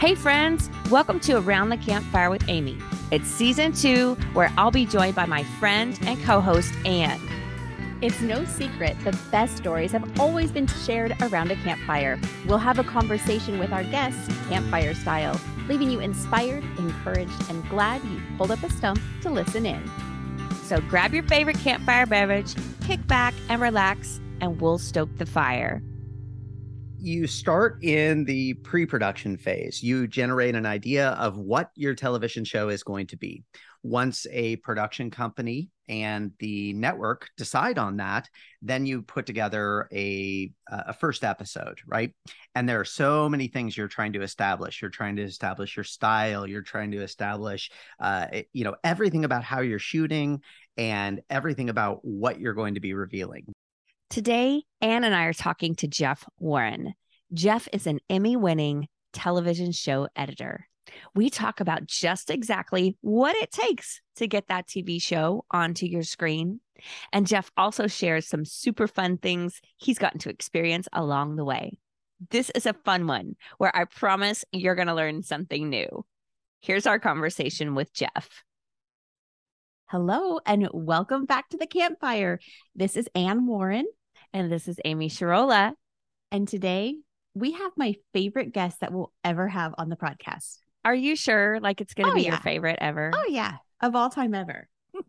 Hey, friends, welcome to Around the Campfire with Amy. It's season two, where I'll be joined by my friend and co host, Ann. It's no secret the best stories have always been shared around a campfire. We'll have a conversation with our guests, campfire style, leaving you inspired, encouraged, and glad you pulled up a stump to listen in. So grab your favorite campfire beverage, kick back and relax, and we'll stoke the fire you start in the pre production phase. You generate an idea of what your television show is going to be. Once a production company and the network decide on that, then you put together a a first episode, right? And there are so many things you're trying to establish. You're trying to establish your style. You're trying to establish, uh, you know, everything about how you're shooting and everything about what you're going to be revealing. Today, Ann and I are talking to Jeff Warren. Jeff is an Emmy winning television show editor. We talk about just exactly what it takes to get that TV show onto your screen. And Jeff also shares some super fun things he's gotten to experience along the way. This is a fun one where I promise you're going to learn something new. Here's our conversation with Jeff. Hello, and welcome back to the campfire. This is Ann Warren. And this is Amy Sharola. And today we have my favorite guest that we'll ever have on the podcast. Are you sure? Like it's going to Oh, be yeah. your favorite ever? Oh, yeah, of all time ever.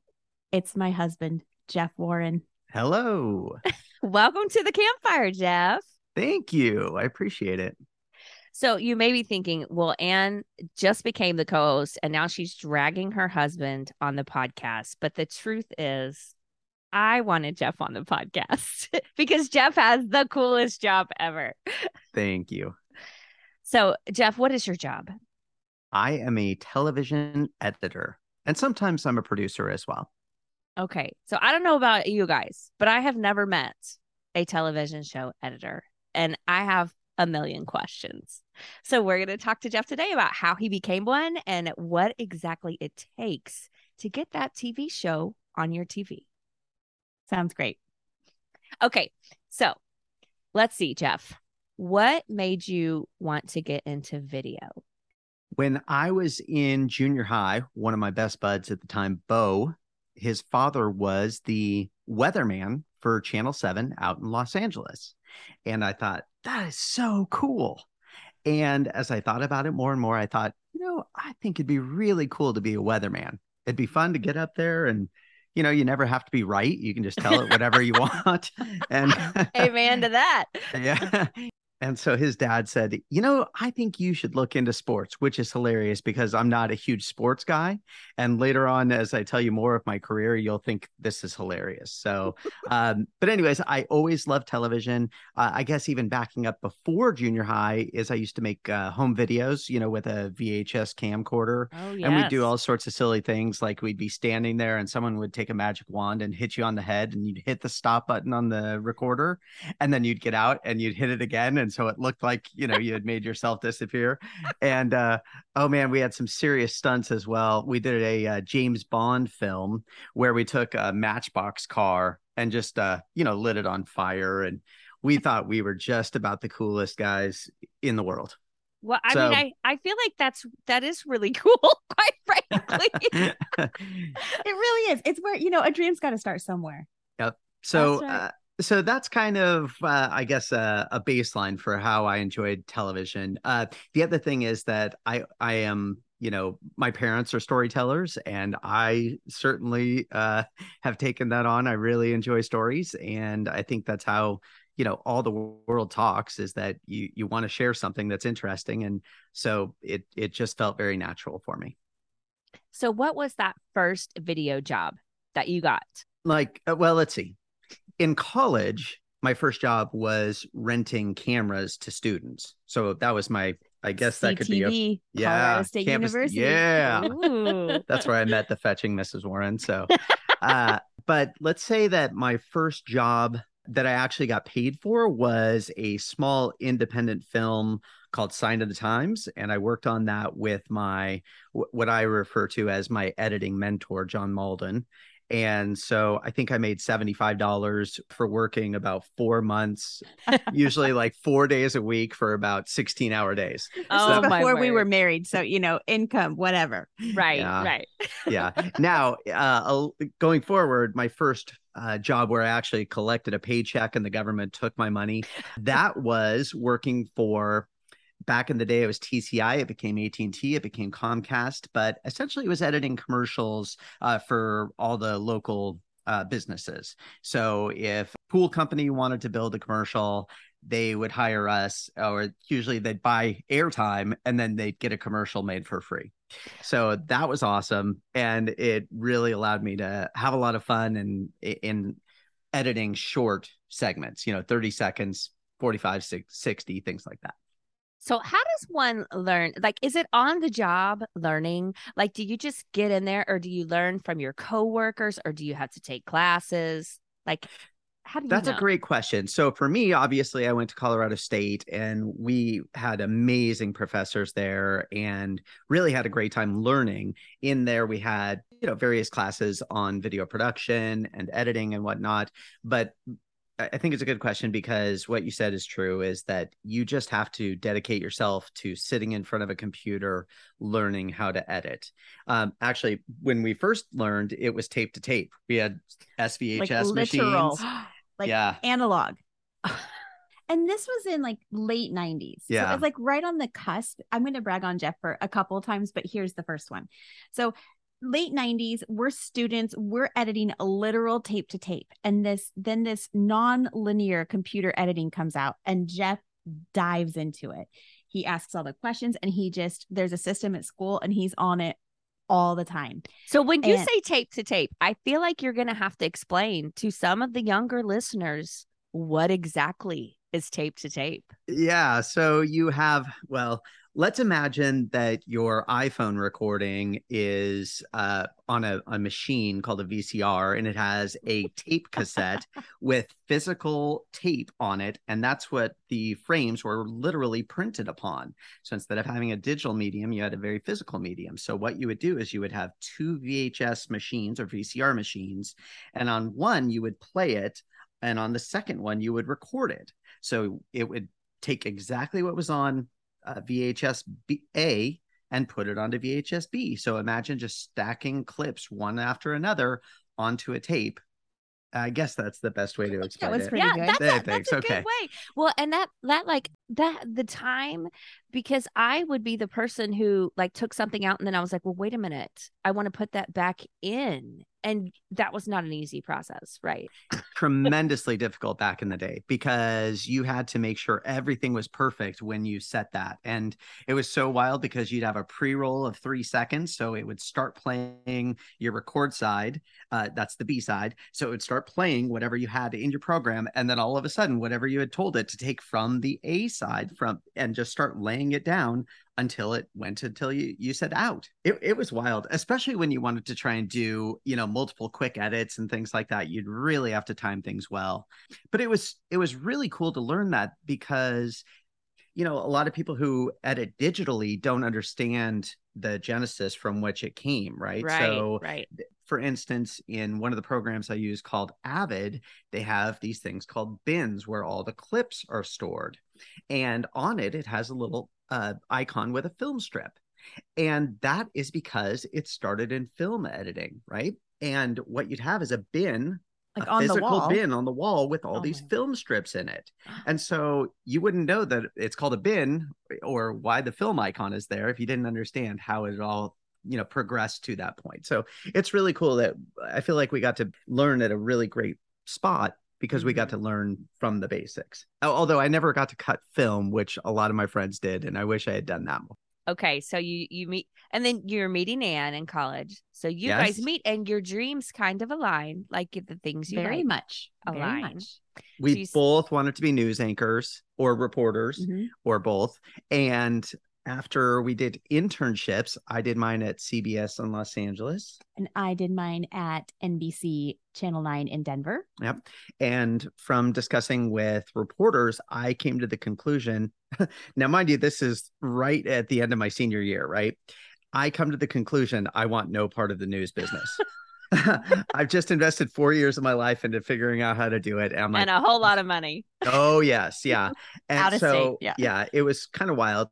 it's my husband, Jeff Warren. Hello. Welcome to the campfire, Jeff. Thank you. I appreciate it. So you may be thinking, well, Ann just became the co host and now she's dragging her husband on the podcast. But the truth is, I wanted Jeff on the podcast because Jeff has the coolest job ever. Thank you. So, Jeff, what is your job? I am a television editor, and sometimes I'm a producer as well. Okay. So I don't know about you guys, but I have never met a television show editor and I have a million questions. So we're going to talk to Jeff today about how he became one and what exactly it takes to get that TV show on your TV. Sounds great. Okay. So let's see, Jeff. What made you want to get into video? When I was in junior high, one of my best buds at the time, Bo, his father was the weatherman for Channel 7 out in Los Angeles. And I thought, that is so cool. And as I thought about it more and more, I thought, you know, I think it'd be really cool to be a weatherman. It'd be fun to get up there and, you know, you never have to be right. You can just tell it whatever you want. And Amen to that. yeah. And so his dad said, You know, I think you should look into sports, which is hilarious because I'm not a huge sports guy. And later on, as I tell you more of my career, you'll think this is hilarious. So, um, but, anyways, I always loved television. Uh, I guess even backing up before junior high is I used to make uh, home videos, you know, with a VHS camcorder. Oh, And we'd do all sorts of silly things like we'd be standing there and someone would take a magic wand and hit you on the head and you'd hit the stop button on the recorder and then you'd get out and you'd hit it again. And so it looked like, you know, you had made yourself disappear. And uh, oh man, we had some serious stunts as well. We did a uh, James Bond film where we took a matchbox car and just, uh, you know, lit it on fire. And we thought we were just about the coolest guys in the world. Well, I So- mean, I, I feel like that's that is really cool, quite frankly. It really is. It's where, you know, a dream's got to start somewhere. Yep. So, right. uh, so that's kind of, uh, I guess, uh, a baseline for how I enjoyed television. Uh, the other thing is that I, I am, you know, my parents are storytellers, and I certainly uh, have taken that on. I really enjoy stories, and I think that's how you know all the world talks is that you you want to share something that's interesting, and so it it just felt very natural for me. so, what was that first video job that you got? like uh, well let's see in college my first job was renting cameras to students so that was my i guess that could be a yeah, Colorado State campus- University. yeah. Ooh. that's where i met the fetching mrs warren so uh but let's say that my first job that i actually got paid for was a small independent film called sign of the times and i worked on that with my what i refer to as my editing mentor john malden And so I think I made $75 for working about four months, usually like four days a week for about 16 hour days. This Oh, was my before we were married. So, you know, income, whatever. Right, Yeah. right. yeah. Now, uh, going forward, my first uh, job where I actually collected a paycheck and the government took my money, that was working for. Back in the day, it was TCI. It became AT and T. It became Comcast. But essentially, it was editing commercials uh, for all the local uh, businesses. So if a pool company wanted to build a commercial, they would hire us, or usually they'd buy airtime and then they'd get a commercial made for free. So that was awesome. And it really allowed me to have a lot of fun and in editing short segments, you know, 30 seconds, 45, 60, things like that. So how does one learn? Like, is it on the job learning? Like, do you just get in there or do you learn from your coworkers or do you have to take classes? Like, how do you That's know? a great question. So for me, obviously, I went to Colorado State and we had amazing professors there and really had a great time learning. In there, we had, you know, various classes on video production and editing and whatnot. But I think it's a good question because what you said is true is that you just have to dedicate yourself to sitting in front of a computer, learning how to edit. Um, actually, when we first learned, it was tape to tape. We had SVHS literal. machines. Like yeah. analog. And this was in like late 90s. So Yeah. it was like right on the cusp. I'm going to brag on Jeff for a couple of times, but here's the first one. So late 90s, we're students, we're editing a literal tape to tape. And this then this non-linear computer editing comes out and Jeff dives into it. He asks all the questions and he just there's a system at school and he's on it all the time. So when you And- say tape to tape, I feel like you're going to have to explain to some of the younger listeners what exactly is tape to tape. Yeah. So you have, well, let's imagine that your iPhone recording is uh, on a, a machine called a VCR and it has a tape cassette with physical tape on it. And that's what the frames were literally printed upon. So instead of having a digital medium, you had a very physical medium. So what you would do is you would have two VHS machines or VCR machines. And on one, you would play it. And on the second one, you would record it. So it would take exactly what was on uh, VHS B- A and put it onto VHS B. So imagine just stacking clips one after another onto a tape. I guess that's the best way to explain was it. pretty yeah, good. that's Yeah, a, that's thanks. a Okay. good way. Well, and that that like that the time because I would be the person who like took something out and then I was like, well, wait a minute, I want to put that back in, and that was not an easy process, right? tremendously difficult back in the day because you had to make sure everything was perfect when you set that. And it was so wild because you'd have a pre roll of three seconds. So it would start playing your record side. Uh, that's the B side. So it would start playing whatever you had in your program. And then all of a sudden, whatever you had told it to take from the A side from and just start laying it down until it went until you you said out. It it was wild, especially when you wanted to try and do, you know, multiple quick edits and things like that. You'd really have to time things well. But it was it was really cool to learn that because you know, a lot of people who edit digitally don't understand the genesis from which it came, right? Right, So right. for instance, in one of the programs I use called Avid, they have these things called bins where all the clips are stored. And on it, it has a little uh, icon with a film strip. And that is because it started in film editing, right? And what you'd have is a bin, Like a on the physical wall. bin on the wall with all Oh these film strips in it. And so you wouldn't know that it's called a bin or why the film icon is there if you didn't understand how it all you know progressed to that point. So it's really cool that I feel like we got to learn at a really great spot because we got Mm-hmm. to learn from the basics. Although I never got to cut film, which a lot of my friends did, and I wish I had done that more. Okay, so you you meet and then you're meeting Ann in college. So you guys meet and your dreams kind of align, like the things you Very like. much. Very align. much. We you s- both wanted to be news anchors or reporters Mhm. or both. And after we did internships, I did mine at CBS in Los Angeles. And I did mine at NBC Channel 9 in Denver. Yep. And from discussing with reporters, I came to the conclusion now, mind you, this is right at the end of my senior year, right? I come to the conclusion I want no part of the news business. I've just invested four years of my life into figuring out how to do it. And, like, and a whole lot of money. oh yes, yeah. And Out of so state, yeah. yeah, it was kind of wild.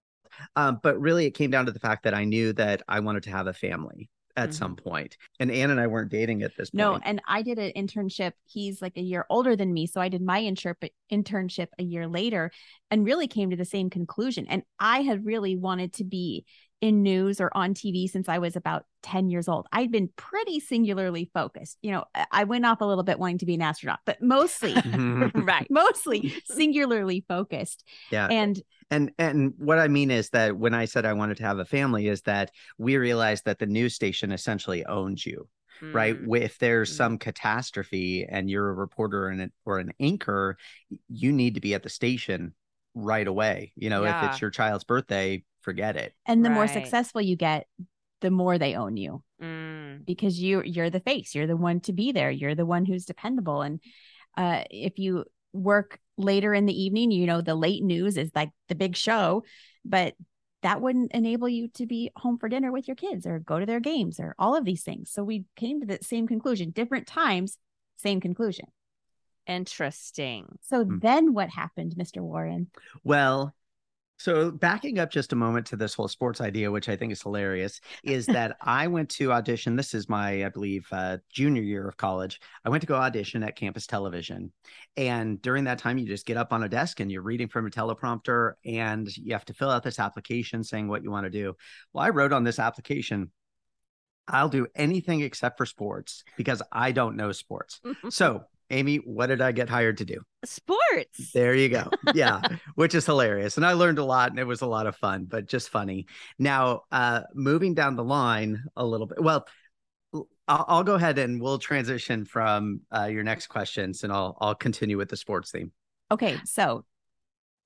Um, but really it came down to the fact that I knew that I wanted to have a family at some point. And Ann and I weren't dating at this point. No, and I did an internship. He's like a year older than me. So I did my internship internship a year later and really came to the same conclusion. And I had really wanted to be in news or on TV since I was about 10 years old. I'd been pretty singularly focused. You know, I- I went off a little bit wanting to be an astronaut, but mostly, right. mostly singularly focused. yeah. And And and what I mean is that when I said I wanted to have a family is that we realized that the news station essentially owns you, right? Mm. If there's Mm. some catastrophe and you're a reporter and or an anchor, you need to be at the station right away. You know, if it's your child's birthday, forget it. and the more successful you get, the more they own you. Mm. because you you're the face you're the one to be there you're the one who's dependable and uh if you work later in the evening you know the late news is like the big show but that wouldn't enable you to be home for dinner with your kids or go to their games or all of these things so we came to the same conclusion different times same conclusion Interesting. so Hmm. then what happened mr warren Well, so backing up just a moment to this whole sports idea, which I think is hilarious, is that I went to audition. This is my, I believe, uh, junior year of college. I went to go audition at campus television. And during that time, you just get up on a desk and you're reading from a teleprompter and you have to fill out this application saying what you want to do. Well, I wrote on this application, I'll do anything except for sports because I don't know sports. So, Amy, what did I get hired to do? Sports. There you go. Yeah, which is hilarious. And I learned a lot and it was a lot of fun, but just funny. Now, uh moving down the line a little bit. Well, I'll, I'll go ahead and we'll transition from uh, your next questions and I'll I'll continue with the sports theme. Okay, so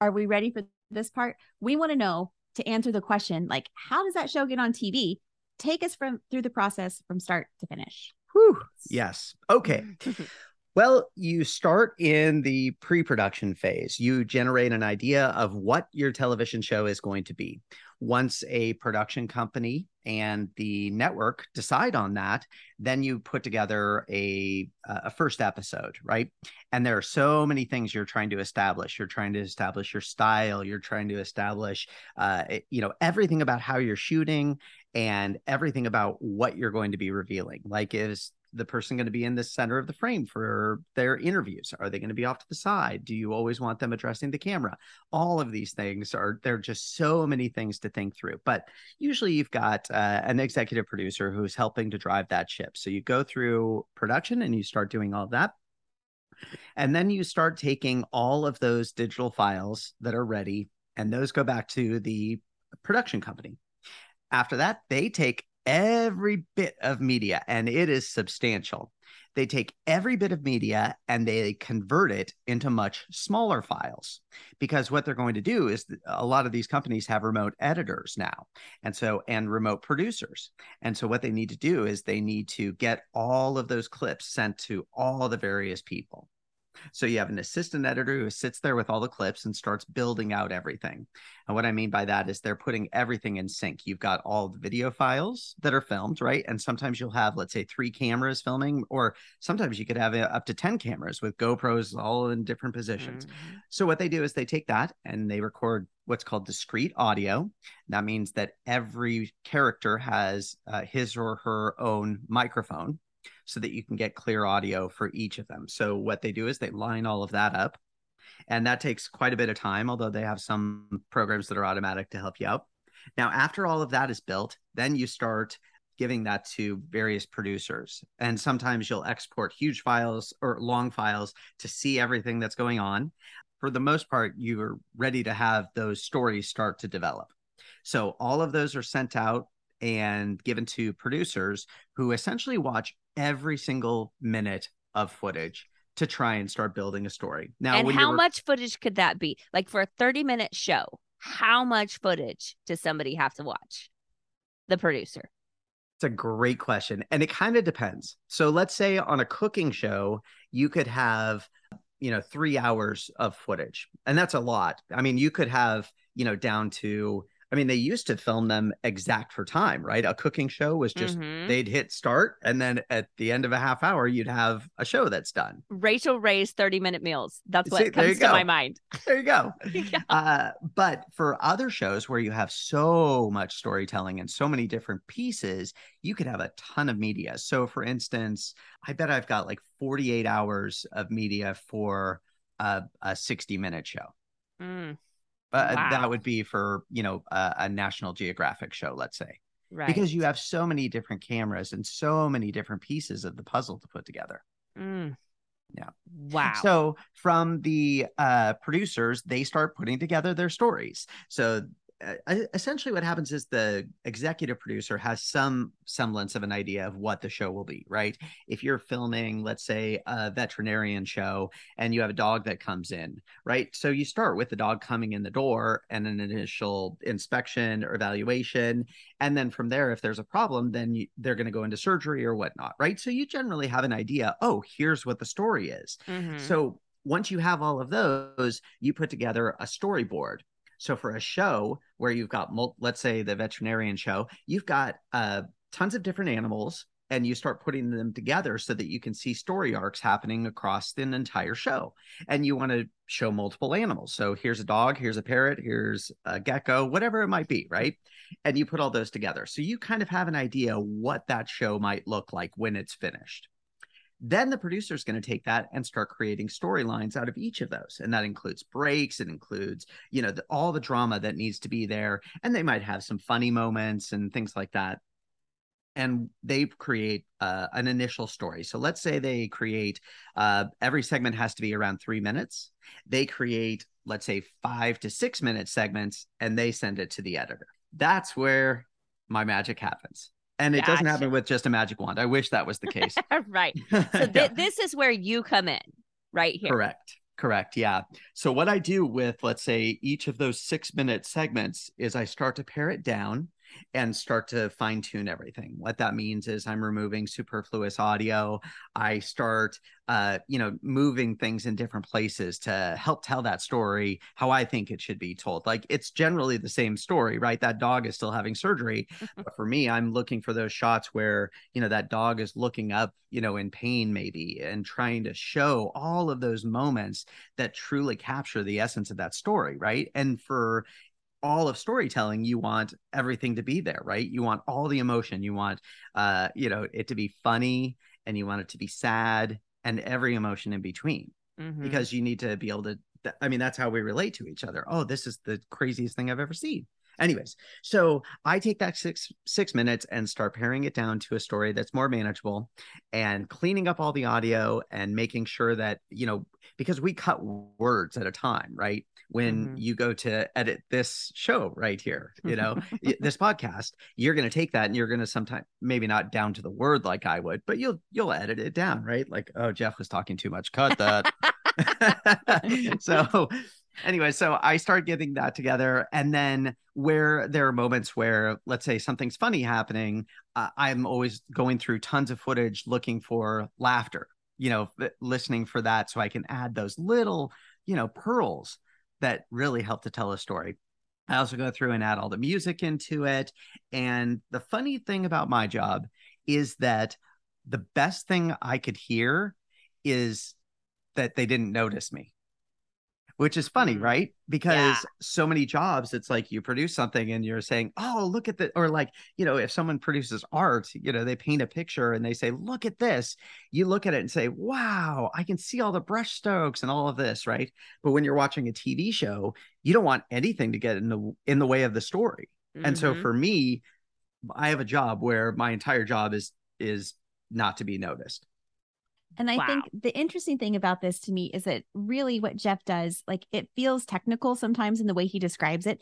are we ready for this part? We want to know to answer the question like how does that show get on TV? Take us from through the process from start to finish. Whew. Yes. Okay. Well, you start in the pre production phase. You generate an idea of what your television show is going to be. Once a production company and the network decide on that, then you put together a, a first episode, right? And there are so many things you're trying to establish. You're trying to establish your style. You're trying to establish, uh, you know, everything about how you're shooting and everything about what you're going to be revealing. Like, is the person going to be in the center of the frame for their interviews? Are they going to be off to the side? Do you always want them addressing the camera? All of these things are, there are just so many things to think through. But usually you've got uh, an executive producer who's helping to drive that ship. So you go through production and you start doing all that. And then you start taking all of those digital files that are ready, and those go back to the production company. After that, they take every bit of media, and it is substantial. They take every bit of media and they convert it into much smaller files because what they're going to do is a lot of these companies have remote editors now and so and remote producers and so what they need to do is they need to get all of those clips sent to all the various people so you have an assistant editor who sits there with all the clips and starts building out everything. And what I mean by that is they're putting everything in sync. You've got all the video files that are filmed, right? And sometimes you'll have, let's say, three cameras filming, or sometimes you could have uh, up to 10 cameras with GoPros all in different positions. Mhm. So what they do is they take that and they record what's called discrete audio. That means that every character has uh, his or her own microphone so that you can get clear audio for each of them. So what they do is they line all of that up. And that takes quite a bit of time, although they have some programs that are automatic to help you out. Now, after all of that is built, then you start giving that to various producers. And sometimes you'll export huge files or long files to see everything that's going on. For the most part, you're ready to have those stories start to develop. So all of those are sent out and given to producers who essentially watch every single minute of footage to try and start building a story. Now, and how much footage could that be? Like for a 30 minute show, how much footage does somebody have to watch? The producer. It's a great question. And it kind of depends. So let's say on a cooking show, you could have, you know, three hours of footage. And that's a lot. I mean, you could have, you know, down to I mean, they used to film them exact for time, right? A cooking show was just Mhm. they'd hit start, and then at the end of a half hour, you'd have a show that's done. Rachael Ray's 30 minute meals. That's what you comes to my mind. There you go. Yeah. Uh, but for other shows where you have so much storytelling and so many different pieces, you could have a ton of media. So, for instance, I bet I've got like 48 hours of media for a, a 60 minute show. Mm, But Wow. that would be for, you know, a, a National Geographic show, let's say, right. because you have so many different cameras and so many different pieces of the puzzle to put together. Mm. Yeah. Wow. So from the uh, producers, they start putting together their stories. So uh, essentially, what happens is the executive producer has some semblance of an idea of what the show will be, right? If you're filming, let's say, a veterinarian show, and you have a dog that comes in, right? So you start with the dog coming in the door and an initial inspection or evaluation, and then from there, if there's a problem, then you, they're going to go into surgery or whatnot, right? So you generally have an idea. Oh, here's what the story is. Mhm. So once you have all of those, you put together a storyboard. So for a show where you've got, mul- let's say the veterinarian show, you've got uh, tons of different animals and you start putting them together so that you can see story arcs happening across an entire show. And you want to show multiple animals. So here's a dog, here's a parrot, here's a gecko, whatever it might be, right? And you put all those together. So you kind of have an idea what that show might look like when it's finished. Then the producer is going to take that and start creating storylines out of each of those. And that includes breaks, it includes, you know, the, all the drama that needs to be there. And they might have some funny moments and things like that. And they create uh, an initial story. So let's say they create uh, every segment has to be around three minutes. They create, let's say, five to six minute segments and they send it to the editor. That's where my magic happens. And it doesn't happen with just a magic wand. I wish that was the case. right. So Yeah. this is where you come in, right here. Correct. Correct. Yeah. So what I do with, let's say, each of those six minute segments is I start to pare it down and start to fine tune everything. What that means is I'm removing superfluous audio. I start, uh, you know, moving things in different places to help tell that story how I think it should be told. Like it's generally the same story, right? That dog is still having surgery. but for me, I'm looking for those shots where, you know, that dog is looking up, you know, in pain maybe and trying to show all of those moments that truly capture the essence of that story, right? And for all of storytelling you want everything to be there right? You want all the emotion. You want uh you know it to be funny and you want it to be sad and every emotion in between Mhm. because you need to be able to i mean that's how we relate to each other. Oh this is the craziest thing i've ever seen anyways so i take that six six minutes and start paring it down to a story that's more manageable and cleaning up all the audio and making sure that you know because we cut words at a time right? When Mhm. you go to edit this show right here you know this podcast you're going to take that and you're going to sometimes maybe not down to the word like i would but you'll you'll edit it down right? Like oh jeff was talking too much cut that. So anyway so i start getting that together and then where there are moments where let's say something's funny happening uh, i'm always going through tons of footage looking for laughter you know listening for that so i can add those little you know pearls that really help to tell a story. I also go through and add all the music into it and the funny thing about my job is that the best thing i could hear is that they didn't notice me which is funny Mm. right because Yeah. so many jobs it's like you produce something and you're saying oh look at the or like you know if someone produces art you know they paint a picture and they say look at this you look at it and say wow i can see all the brush strokes and all of this right but when you're watching a tv show you don't want anything to get in the in the way of the story and so Mhm. for me i have a job where my entire job is is not to be noticed And I Wow. think the interesting thing about this to me is that really what Jeff does, like it feels technical sometimes in the way he describes it,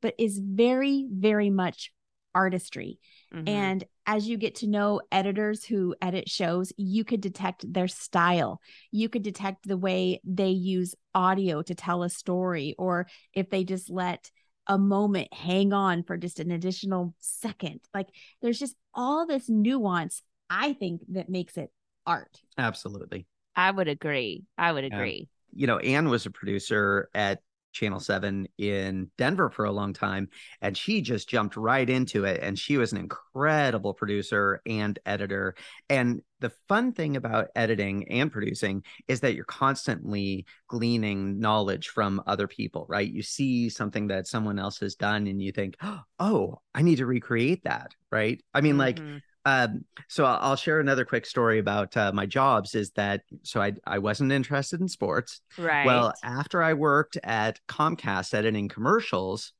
but is very, very much artistry. Mhm. And as you get to know editors who edit shows, you could detect their style. You could detect the way they use audio to tell a story, or if they just let a moment hang on for just an additional second. Like there's just all this nuance, I think, that makes it art. absolutely I would agree. I would Yeah. agree. you know, Ann was a producer at Channel 7 in Denver for a long time. And she just jumped right into it. And she was an incredible producer and editor. And the fun thing about editing and producing is that you're constantly gleaning knowledge from other people, right? You see something that someone else has done and you think, oh, I need to recreate that, right? I mean, mm-hmm. like, um, so I'll share another quick story about uh, my jobs. Is that so? I I wasn't interested in sports. Right. Well, after I worked at Comcast editing commercials,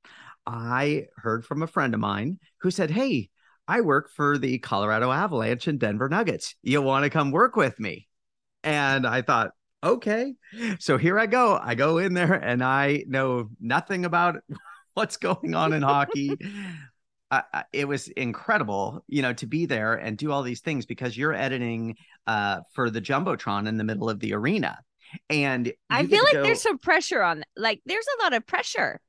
I heard from a friend of mine who said, "Hey, I work for the Colorado Avalanche and Denver Nuggets. You want to come work with me?" And I thought, okay. So here I go. I go in there and I know nothing about what's going on in hockey uh, it was incredible, you know, to be there and do all these things because you're editing uh, for the jumbotron in the middle of the arena, and I feel like go... there's some pressure on, like, there's a lot of pressure,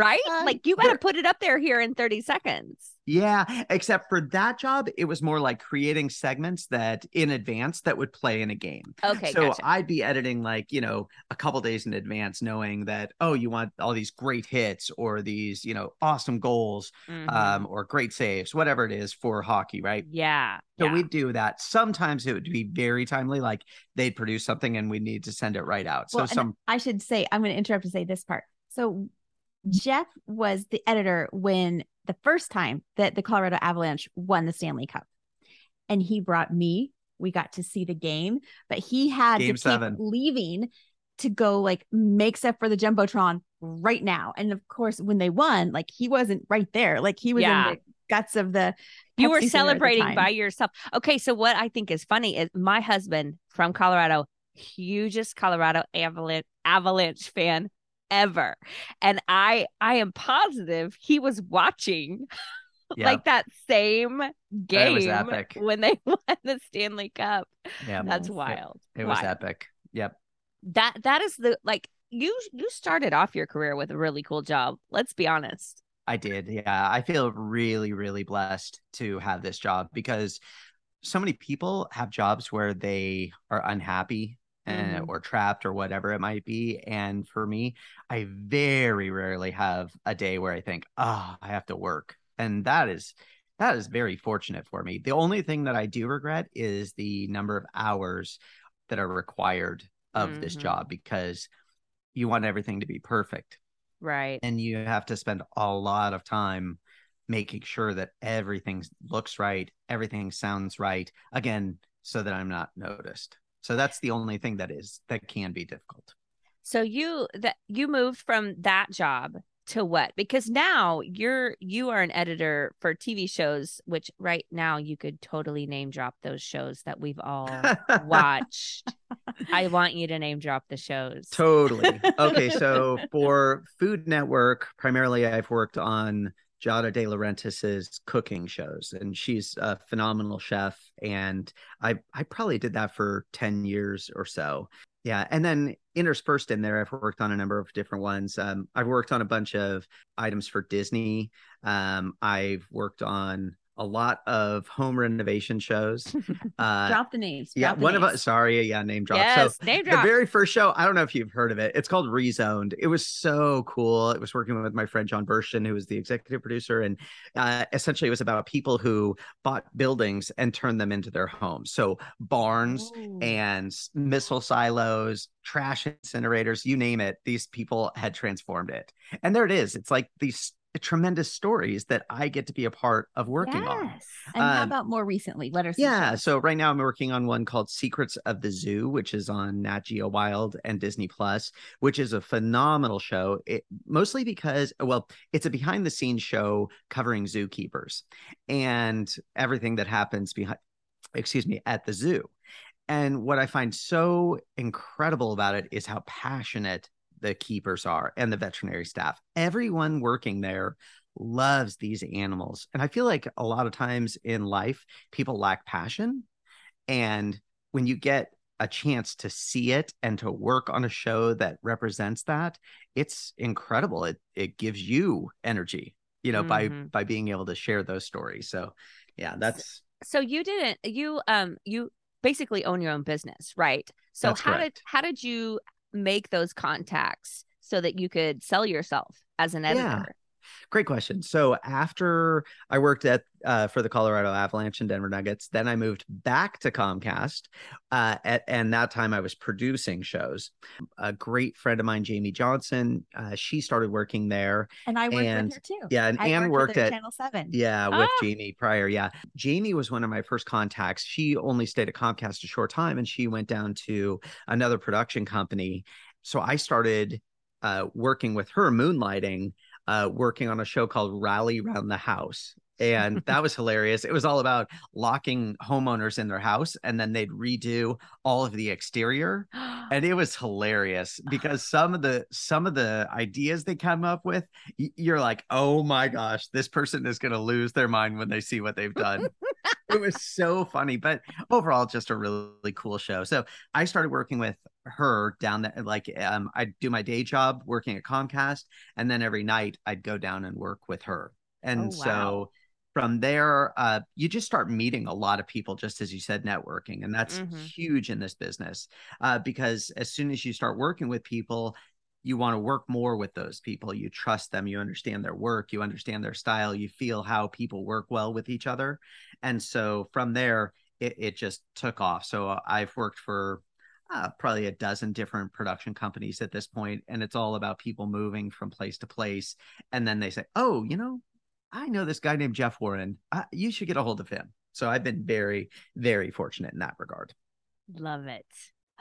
right? Uh, like, you got to put it up there here in 30 seconds. Yeah, except for that job, it was more like creating segments that in advance that would play in a game. Okay. So gotcha. I'd be editing like, you know, a couple days in advance, knowing that, oh, you want all these great hits or these, you know, awesome goals mm-hmm. um, or great saves, whatever it is for hockey, right? Yeah. So yeah. we'd do that. Sometimes it would be very timely, like they'd produce something and we need to send it right out. So well, some I should say, I'm going to interrupt to say this part. So Jeff was the editor when the first time that the Colorado Avalanche won the Stanley Cup. And he brought me. We got to see the game, but he had game to seven. keep leaving to go like make stuff for the Jumbotron right now. And of course, when they won, like he wasn't right there. Like he was yeah. in the guts of the you were celebrating by yourself. Okay, so what I think is funny is my husband from Colorado, hugest Colorado Avalanche Avalanche fan ever. And I I am positive he was watching yep. like that same game when they won the Stanley Cup. Yeah. That's wild. It, it was epic. Yep. That that is the like you you started off your career with a really cool job. Let's be honest. I did. Yeah. I feel really, really blessed to have this job because so many people have jobs where they are unhappy and, mm-hmm. or trapped or whatever it might be. And for me, I very rarely have a day where I think, oh, I have to work. And that is that is very fortunate for me. The only thing that I do regret is the number of hours that are required of mm-hmm. this job because you want everything to be perfect. Right. And you have to spend a lot of time making sure that everything looks right, everything sounds right. Again, so that I'm not noticed. So that's the only thing that is that can be difficult. So you that you moved from that job to what? Because now you're you are an editor for TV shows, which right now you could totally name drop those shows that we've all watched. I want you to name drop the shows. Totally. Okay, so for Food Network, primarily I've worked on Giada De Laurentiis's cooking shows, and she's a phenomenal chef. And I I probably did that for ten years or so. Yeah, and then interspersed in there, I've worked on a number of different ones. Um, I've worked on a bunch of items for Disney. Um, I've worked on a lot of home renovation shows. Uh, drop the names. Drop yeah, the one names. of us. Sorry, yeah, name drop. Yes, so name drop. The very first show. I don't know if you've heard of it. It's called Rezoned. It was so cool. It was working with my friend John Burshton, who was the executive producer, and uh, essentially it was about people who bought buildings and turned them into their homes. So barns Ooh. and missile silos, trash incinerators, you name it. These people had transformed it, and there it is. It's like these tremendous stories that I get to be a part of working on. yes. on. And um, how about more recently? Let us. Yeah. So right now I'm working on one called Secrets of the Zoo, which is on Nat Geo Wild and Disney Plus, which is a phenomenal show. It, mostly because, well, it's a behind the scenes show covering zookeepers and everything that happens behind, excuse me, at the zoo. And what I find so incredible about it is how passionate the keepers are and the veterinary staff. Everyone working there loves these animals. And I feel like a lot of times in life, people lack passion. And when you get a chance to see it and to work on a show that represents that, it's incredible. It it gives you energy, you know, mm-hmm. by by being able to share those stories. So yeah, that's so you didn't you um you basically own your own business, right? So that's how correct. did how did you make those contacts so that you could sell yourself as an editor? Great question. So after I worked at uh, for the Colorado Avalanche and Denver Nuggets, then I moved back to Comcast, uh, at, and that time I was producing shows. A great friend of mine, Jamie Johnson, uh, she started working there, and I worked and, with her too. Yeah, and I Ann worked, worked at Channel Seven. Yeah, with Ah. Jamie prior. Yeah. Jamie was one of my first contacts. She only stayed at Comcast a short time and she went down to another production company. So I started uh, working with her, moonlighting, uh, working on a show called Rally Round the House. And that was hilarious. It was all about locking homeowners in their house and then they'd redo all of the exterior and it was hilarious because some of the some of the ideas they come up with you're like oh my gosh this person is going to lose their mind when they see what they've done it was so funny but overall just a really cool show so i started working with her down there like um i'd do my day job working at comcast and then every night i'd go down and work with her and Oh, wow. so from there uh you just start meeting a lot of people just as you said networking and that's Mhm. huge in this business uh, because as soon as you start working with people, you want to work more with those people. You trust them, you understand their work, you understand their style, you feel how people work well with each other. And so from there, it, it just took off. So uh, I've worked for uh, probably a dozen different production companies at this point, and it's all about people moving from place to place. And then they say, Oh, you know, I know this guy named Jeff Warren. Uh, you should get a hold of him. So I've been very, very fortunate in that regard. Love it.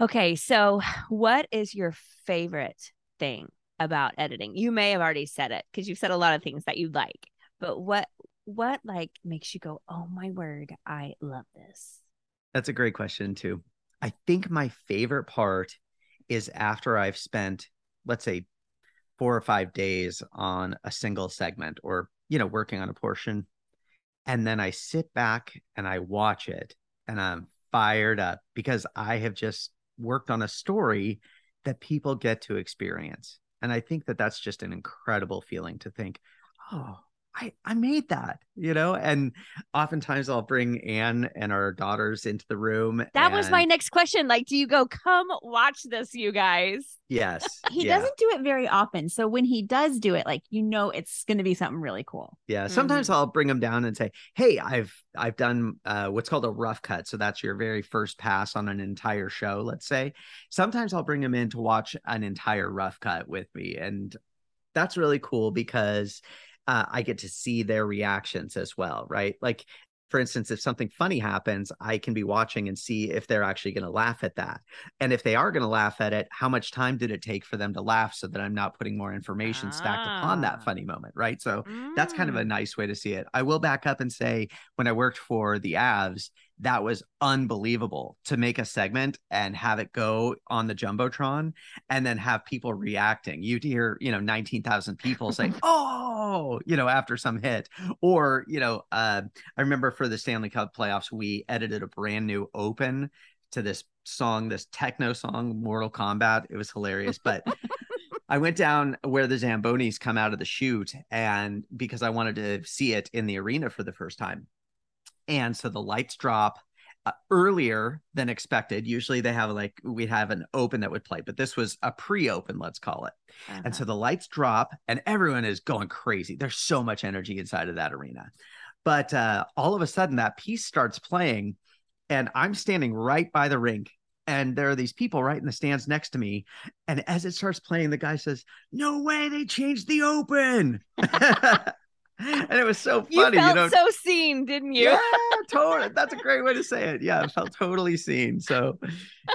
Okay, so what is your favorite thing about editing? You may have already said it because you've said a lot of things that you like, but what what like makes you go, "Oh my word, I love this." That's a great question too. I think my favorite part is after I've spent, let's say, four or five days on a single segment or, you know, working on a portion. And then I sit back and I watch it and I'm fired up because I have just worked on a story that people get to experience. And I think that that's just an incredible feeling to think, oh, I, I made that, you know, and oftentimes I'll bring Ann and our daughters into the room. That was my next question. Like, do you go, "Come watch this, you guys"? yes. He yeah, doesn't do it very often. So when he does do it, like you know it's gonna be something really cool. Yeah. Sometimes I'll bring them down and say, "Hey, I've I've done uh, what's called a rough cut. So that's your very first pass on an entire show. Let's say. Sometimes I'll bring them in to watch an entire rough cut with me, and that's really cool because uh, I get to see their reactions as well, right? Like, for instance, if something funny happens, I can be watching and see if they're actually going to laugh at that. And if they are going to laugh at it, how much time did it take for them to laugh so that I'm not putting more information stacked upon that Ah. funny moment, right? So that's kind of a Mm. nice way to see it. I will back up and say when I worked for the Avs, that was unbelievable to make a segment and have it go on the jumbotron and then have people reacting. You'd hear, you know, 19,000 people say, "Oh," you know, after some hit. Or, you know, uh, I remember for the Stanley Cup playoffs, we edited a brand new open to this song, this techno song, Mortal Kombat. It was hilarious, but I went down where the Zambonis come out of the chute, and because I wanted to see it in the arena for the first time. And so the lights drop uh, earlier than expected. Usually they have like, we'd have an open that would play, but this was a pre open, let's call it. And so the lights drop, and everyone is going crazy. There's so much energy inside of that arena. But uh, all of a sudden, that piece starts playing, and I'm standing right by the rink. And there are these people right in the stands next to me. And as it starts playing, the guy says, No way, they changed the open. and it was so funny. You felt know, so seen, didn't you? yeah, totally. That's a great way to say it. Yeah, I felt totally seen. So,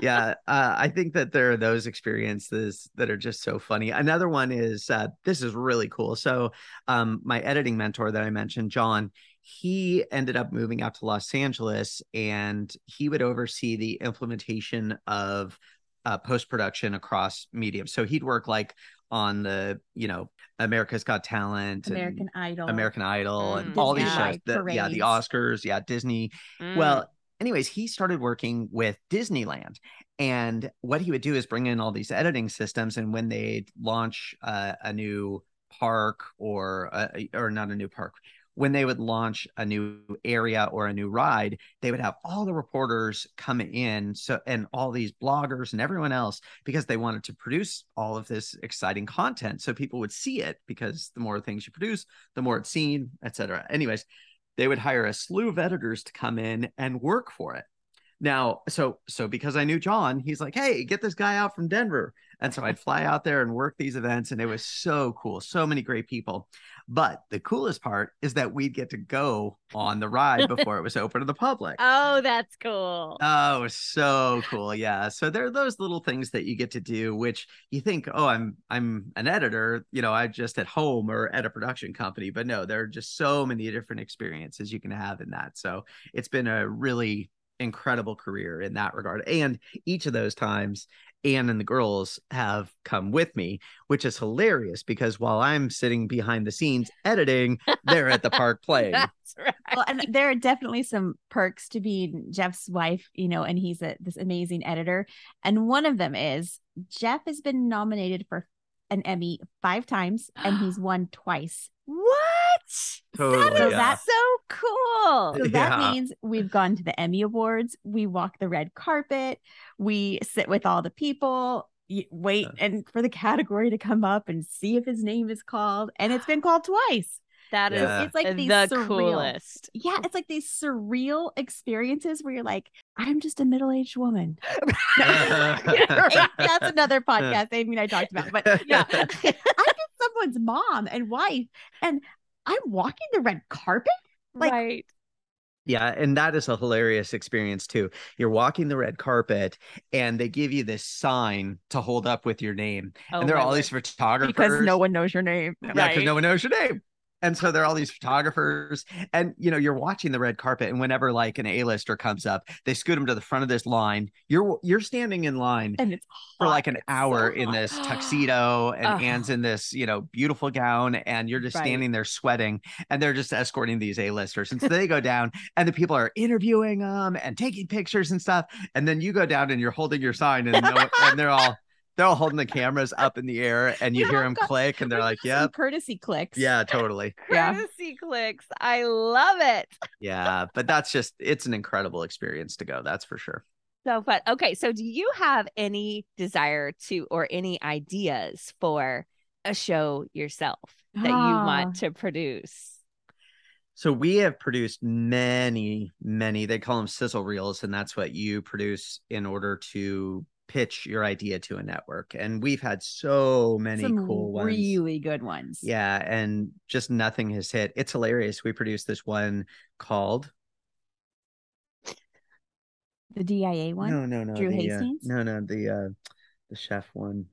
yeah, uh, I think that there are those experiences that are just so funny. Another one is uh, this is really cool. So, um, my editing mentor that I mentioned, John, he ended up moving out to Los Angeles, and he would oversee the implementation of uh, post production across mediums. So he'd work like on the, you know, America's Got Talent, American Idol. American Idol and Mm. all these shows. The, yeah, the. Oscars, yeah, Disney. Mm. Well, anyways, he started working with Disneyland. And what he would do is bring in all these editing systems. And when they launch uh, a new park or uh, or not a new park, when they would launch a new area or a new ride, they would have all the reporters come in so and all these bloggers and everyone else because they wanted to produce all of this exciting content so people would see it because the more things you produce, the more it's seen, etc. Anyways, they would hire a slew of editors to come in and work for it. Now, so so because I knew John, he's like, "Hey, get this guy out from Denver." And so I'd fly out there and work these events and it was so cool. So many great people. But the coolest part is that we'd get to go on the ride before it was open to the public. Oh, that's cool. Oh, so cool. Yeah. So there are those little things that you get to do, which you think, oh, I'm I'm an editor, you know, I'm just at home or at a production company. But no, there are just so many different experiences you can have in that. So it's been a really incredible career in that regard. And each of those times, Ann and the girls have come with me, which is hilarious because while I'm sitting behind the scenes editing, they're at the park playing. That's right. Well, and there are definitely some perks to being Jeff's wife, you know, and he's a this amazing editor. And one of them is Jeff has been nominated for an Emmy five times and he's won twice. What? Totally, that is yeah. so cool. So that Yeah. means we've gone to the Emmy Awards, we walk the red carpet, we sit with all the people, you wait and for the category to come up and see if his name is called. And it's been called twice. That is Yeah. It's like these the surreal- coolest. Yeah, it's like these surreal experiences where you're like, I'm just a middle-aged woman. Hey, That's another podcast I mean, I talked about. But yeah, I'm just someone's mom and wife, and I'm walking the red carpet. Like- right. Yeah, and that is a hilarious experience too. You're walking the red carpet and they give you this sign to hold up with your name. Oh, and there are all word. these photographers. because no one knows your name. Yeah, because Right. no one knows your name. And so there are all these photographers, and you know, you're watching the red carpet, and whenever like an A-lister comes up, they scoot them to the front of this line. You're you're standing in line And it's for hot. like an It's so hour in hot. this tuxedo, and. Ann's in this, you know, beautiful gown, and you're just Right. standing there sweating, and they're just escorting these A-listers. And so they go down, and the people are interviewing them and taking pictures and stuff. And then you go down and you're holding your sign, and, no, and they're all they're all holding the cameras up in the air, and you We hear them got- click, and they're like, yeah. courtesy clicks. yeah, totally." Yeah. Courtesy clicks. I love it. Yeah, but that's just it's an incredible experience to go. That's for sure. So fun. Okay, so do you have any desire to or any ideas for a show yourself that you Ah. want to produce? So we have produced many, many. They call them sizzle reels, and that's what you produce in order to pitch your idea to a network. And we've had so many Some cool ones. really good ones. Yeah, and just nothing has hit. It's hilarious. We produced this one called The DIA one. no, no, no, Drew the, uh, Hastings? no, no, the uh, the chef one.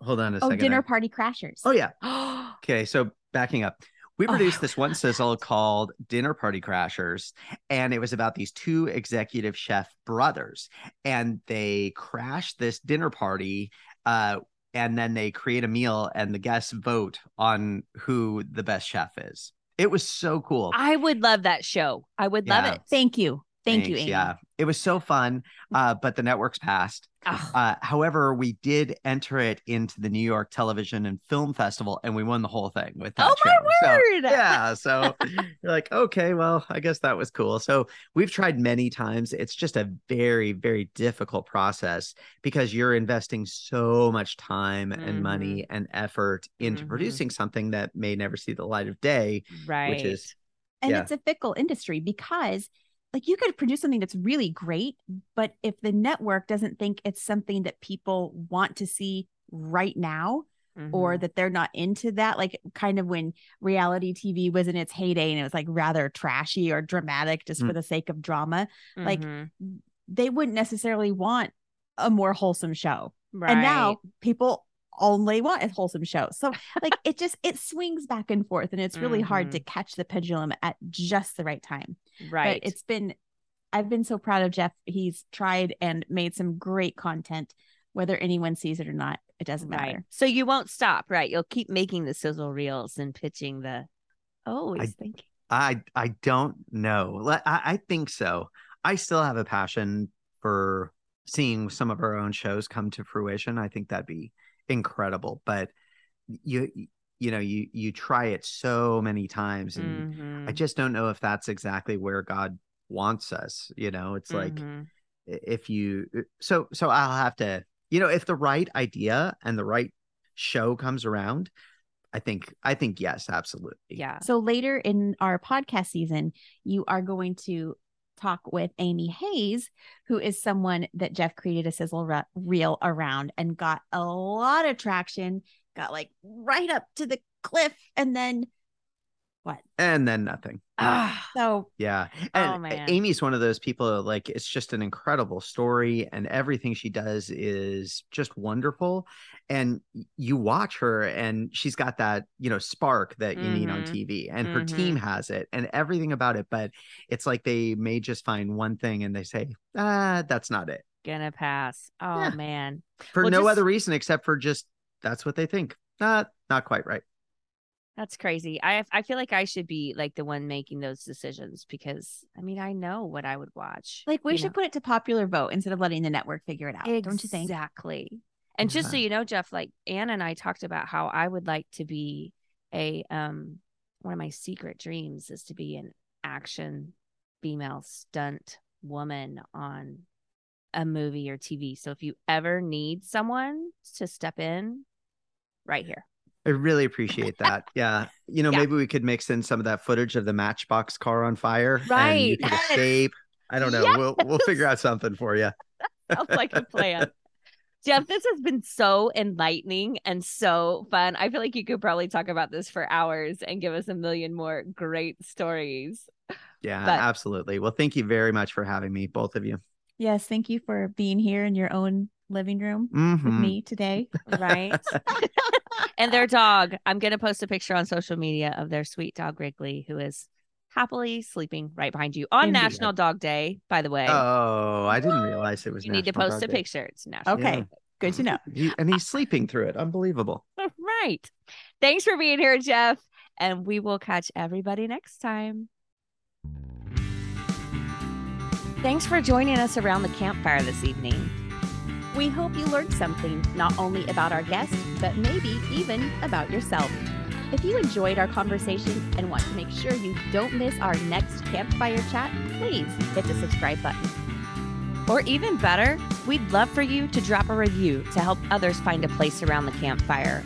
Hold on a oh, second. dinner I- party crashers. Oh yeah, Oh, Okay, so backing up, we Oh, produced that this one sizzle called Dinner Party Crashers, and it was about these two executive chef brothers, and they crash this dinner party, uh, and then they create a meal, and the guests vote on who the best chef is. It was so cool. I would love that show. I would love it. Thank you. Thank you, Amy. Yeah, it was so fun, uh, but the networks passed. Oh, Uh, however, we did enter it into the New York Television and Film Festival, and we won the whole thing with that oh my show. So- word. yeah so you're like okay well i guess that was cool so we've tried many times it's just a very very difficult process because you're investing so much time and money and effort into Mhm. producing something that may never see the light of day Right. which is And Yeah. it's a fickle industry because like you could produce something that's really great, but if the network doesn't think it's something that people want to see right now or Mhm. that they're not into that, like kind of when reality TV was in its heyday and it was like rather trashy or dramatic just for Mm. the sake of drama, like Mhm. they wouldn't necessarily want a more wholesome show. right. And now people only want a wholesome show. So like it just it swings back and forth and it's really hard to mm-hmm. catch the pendulum at just the right time. right. But it's been I've been so proud of Jeff. He's tried and made some great content. Whether anyone sees it or not, it doesn't right. matter. So you won't stop, right? You'll keep making the sizzle reels and pitching the. Oh, he's thinking. i i don't know I, I think so i still have a passion for seeing some of our own shows come to fruition i think that'd be incredible but you you know you you try it so many times and Mhm. i just don't know if that's exactly where god wants us you know it's like Mhm. i- if you so so i'll have to you know if the right idea and the right show comes around i think i think yes absolutely yeah. So later in our podcast season, you are going to talk with Amy Hayes, who is someone that Jeff created a sizzle re- reel around and got a lot of traction, got like right up to the cliff and then and then nothing Ah, so yeah Oh, and man. amy's one of those people like it's just an incredible story and everything she does is just wonderful and you watch her and she's got that you know spark that you need on Mhm. tv and her team has it and everything about it but it's like they may just find one thing and they say ah that's not it gonna pass. Oh Yeah. man. for Well, no just- other reason except for just that's what they think not not quite right That's crazy. I I feel like I should be like the one making those decisions because I mean I know what I would watch. like we should know? put it to popular vote instead of letting the network figure it out. Don't you think? Exactly. And just so you know, Jeff, like Ann and I talked about how I would like to be a um one of my secret dreams is to be an action female stunt woman on a movie or TV. So if you ever need someone to step in, right here. I really appreciate that. Yeah. You know, Yeah. maybe we could mix in some of that footage of the matchbox car on fire. And you Right. could Yes. escape. I don't know. We'll we'll figure out something for you. Sounds like a plan. Jeff, this has been so enlightening and so fun. I feel like you could probably talk about this for hours and give us a million more great stories. Yeah, But- absolutely. Well, thank you very much for having me, both of you. Yes, thank you for being here in your own living room with Mhm. me today. Right. and their dog. I'm going to post a picture on social media of their sweet dog, Wrigley, who is happily sleeping right behind you on Indeed. National Dog Day, by the way. Oh, I didn't realize it was. you need to National post a Day. picture. It's National Okay. Yeah. Good to know. He- and he's sleeping through it. Unbelievable. right. Thanks for being here, Jeff. And we will catch everybody next time. Thanks for joining us around the campfire this evening. We hope you learned something not only about our guest, but maybe even about yourself. If you enjoyed our conversation and want to make sure you don't miss our next campfire chat, please hit the subscribe button. Or even better, we'd love for you to drop a review to help others find a place around the campfire.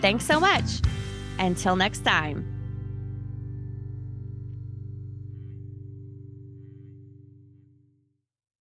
Thanks so much. Until next time.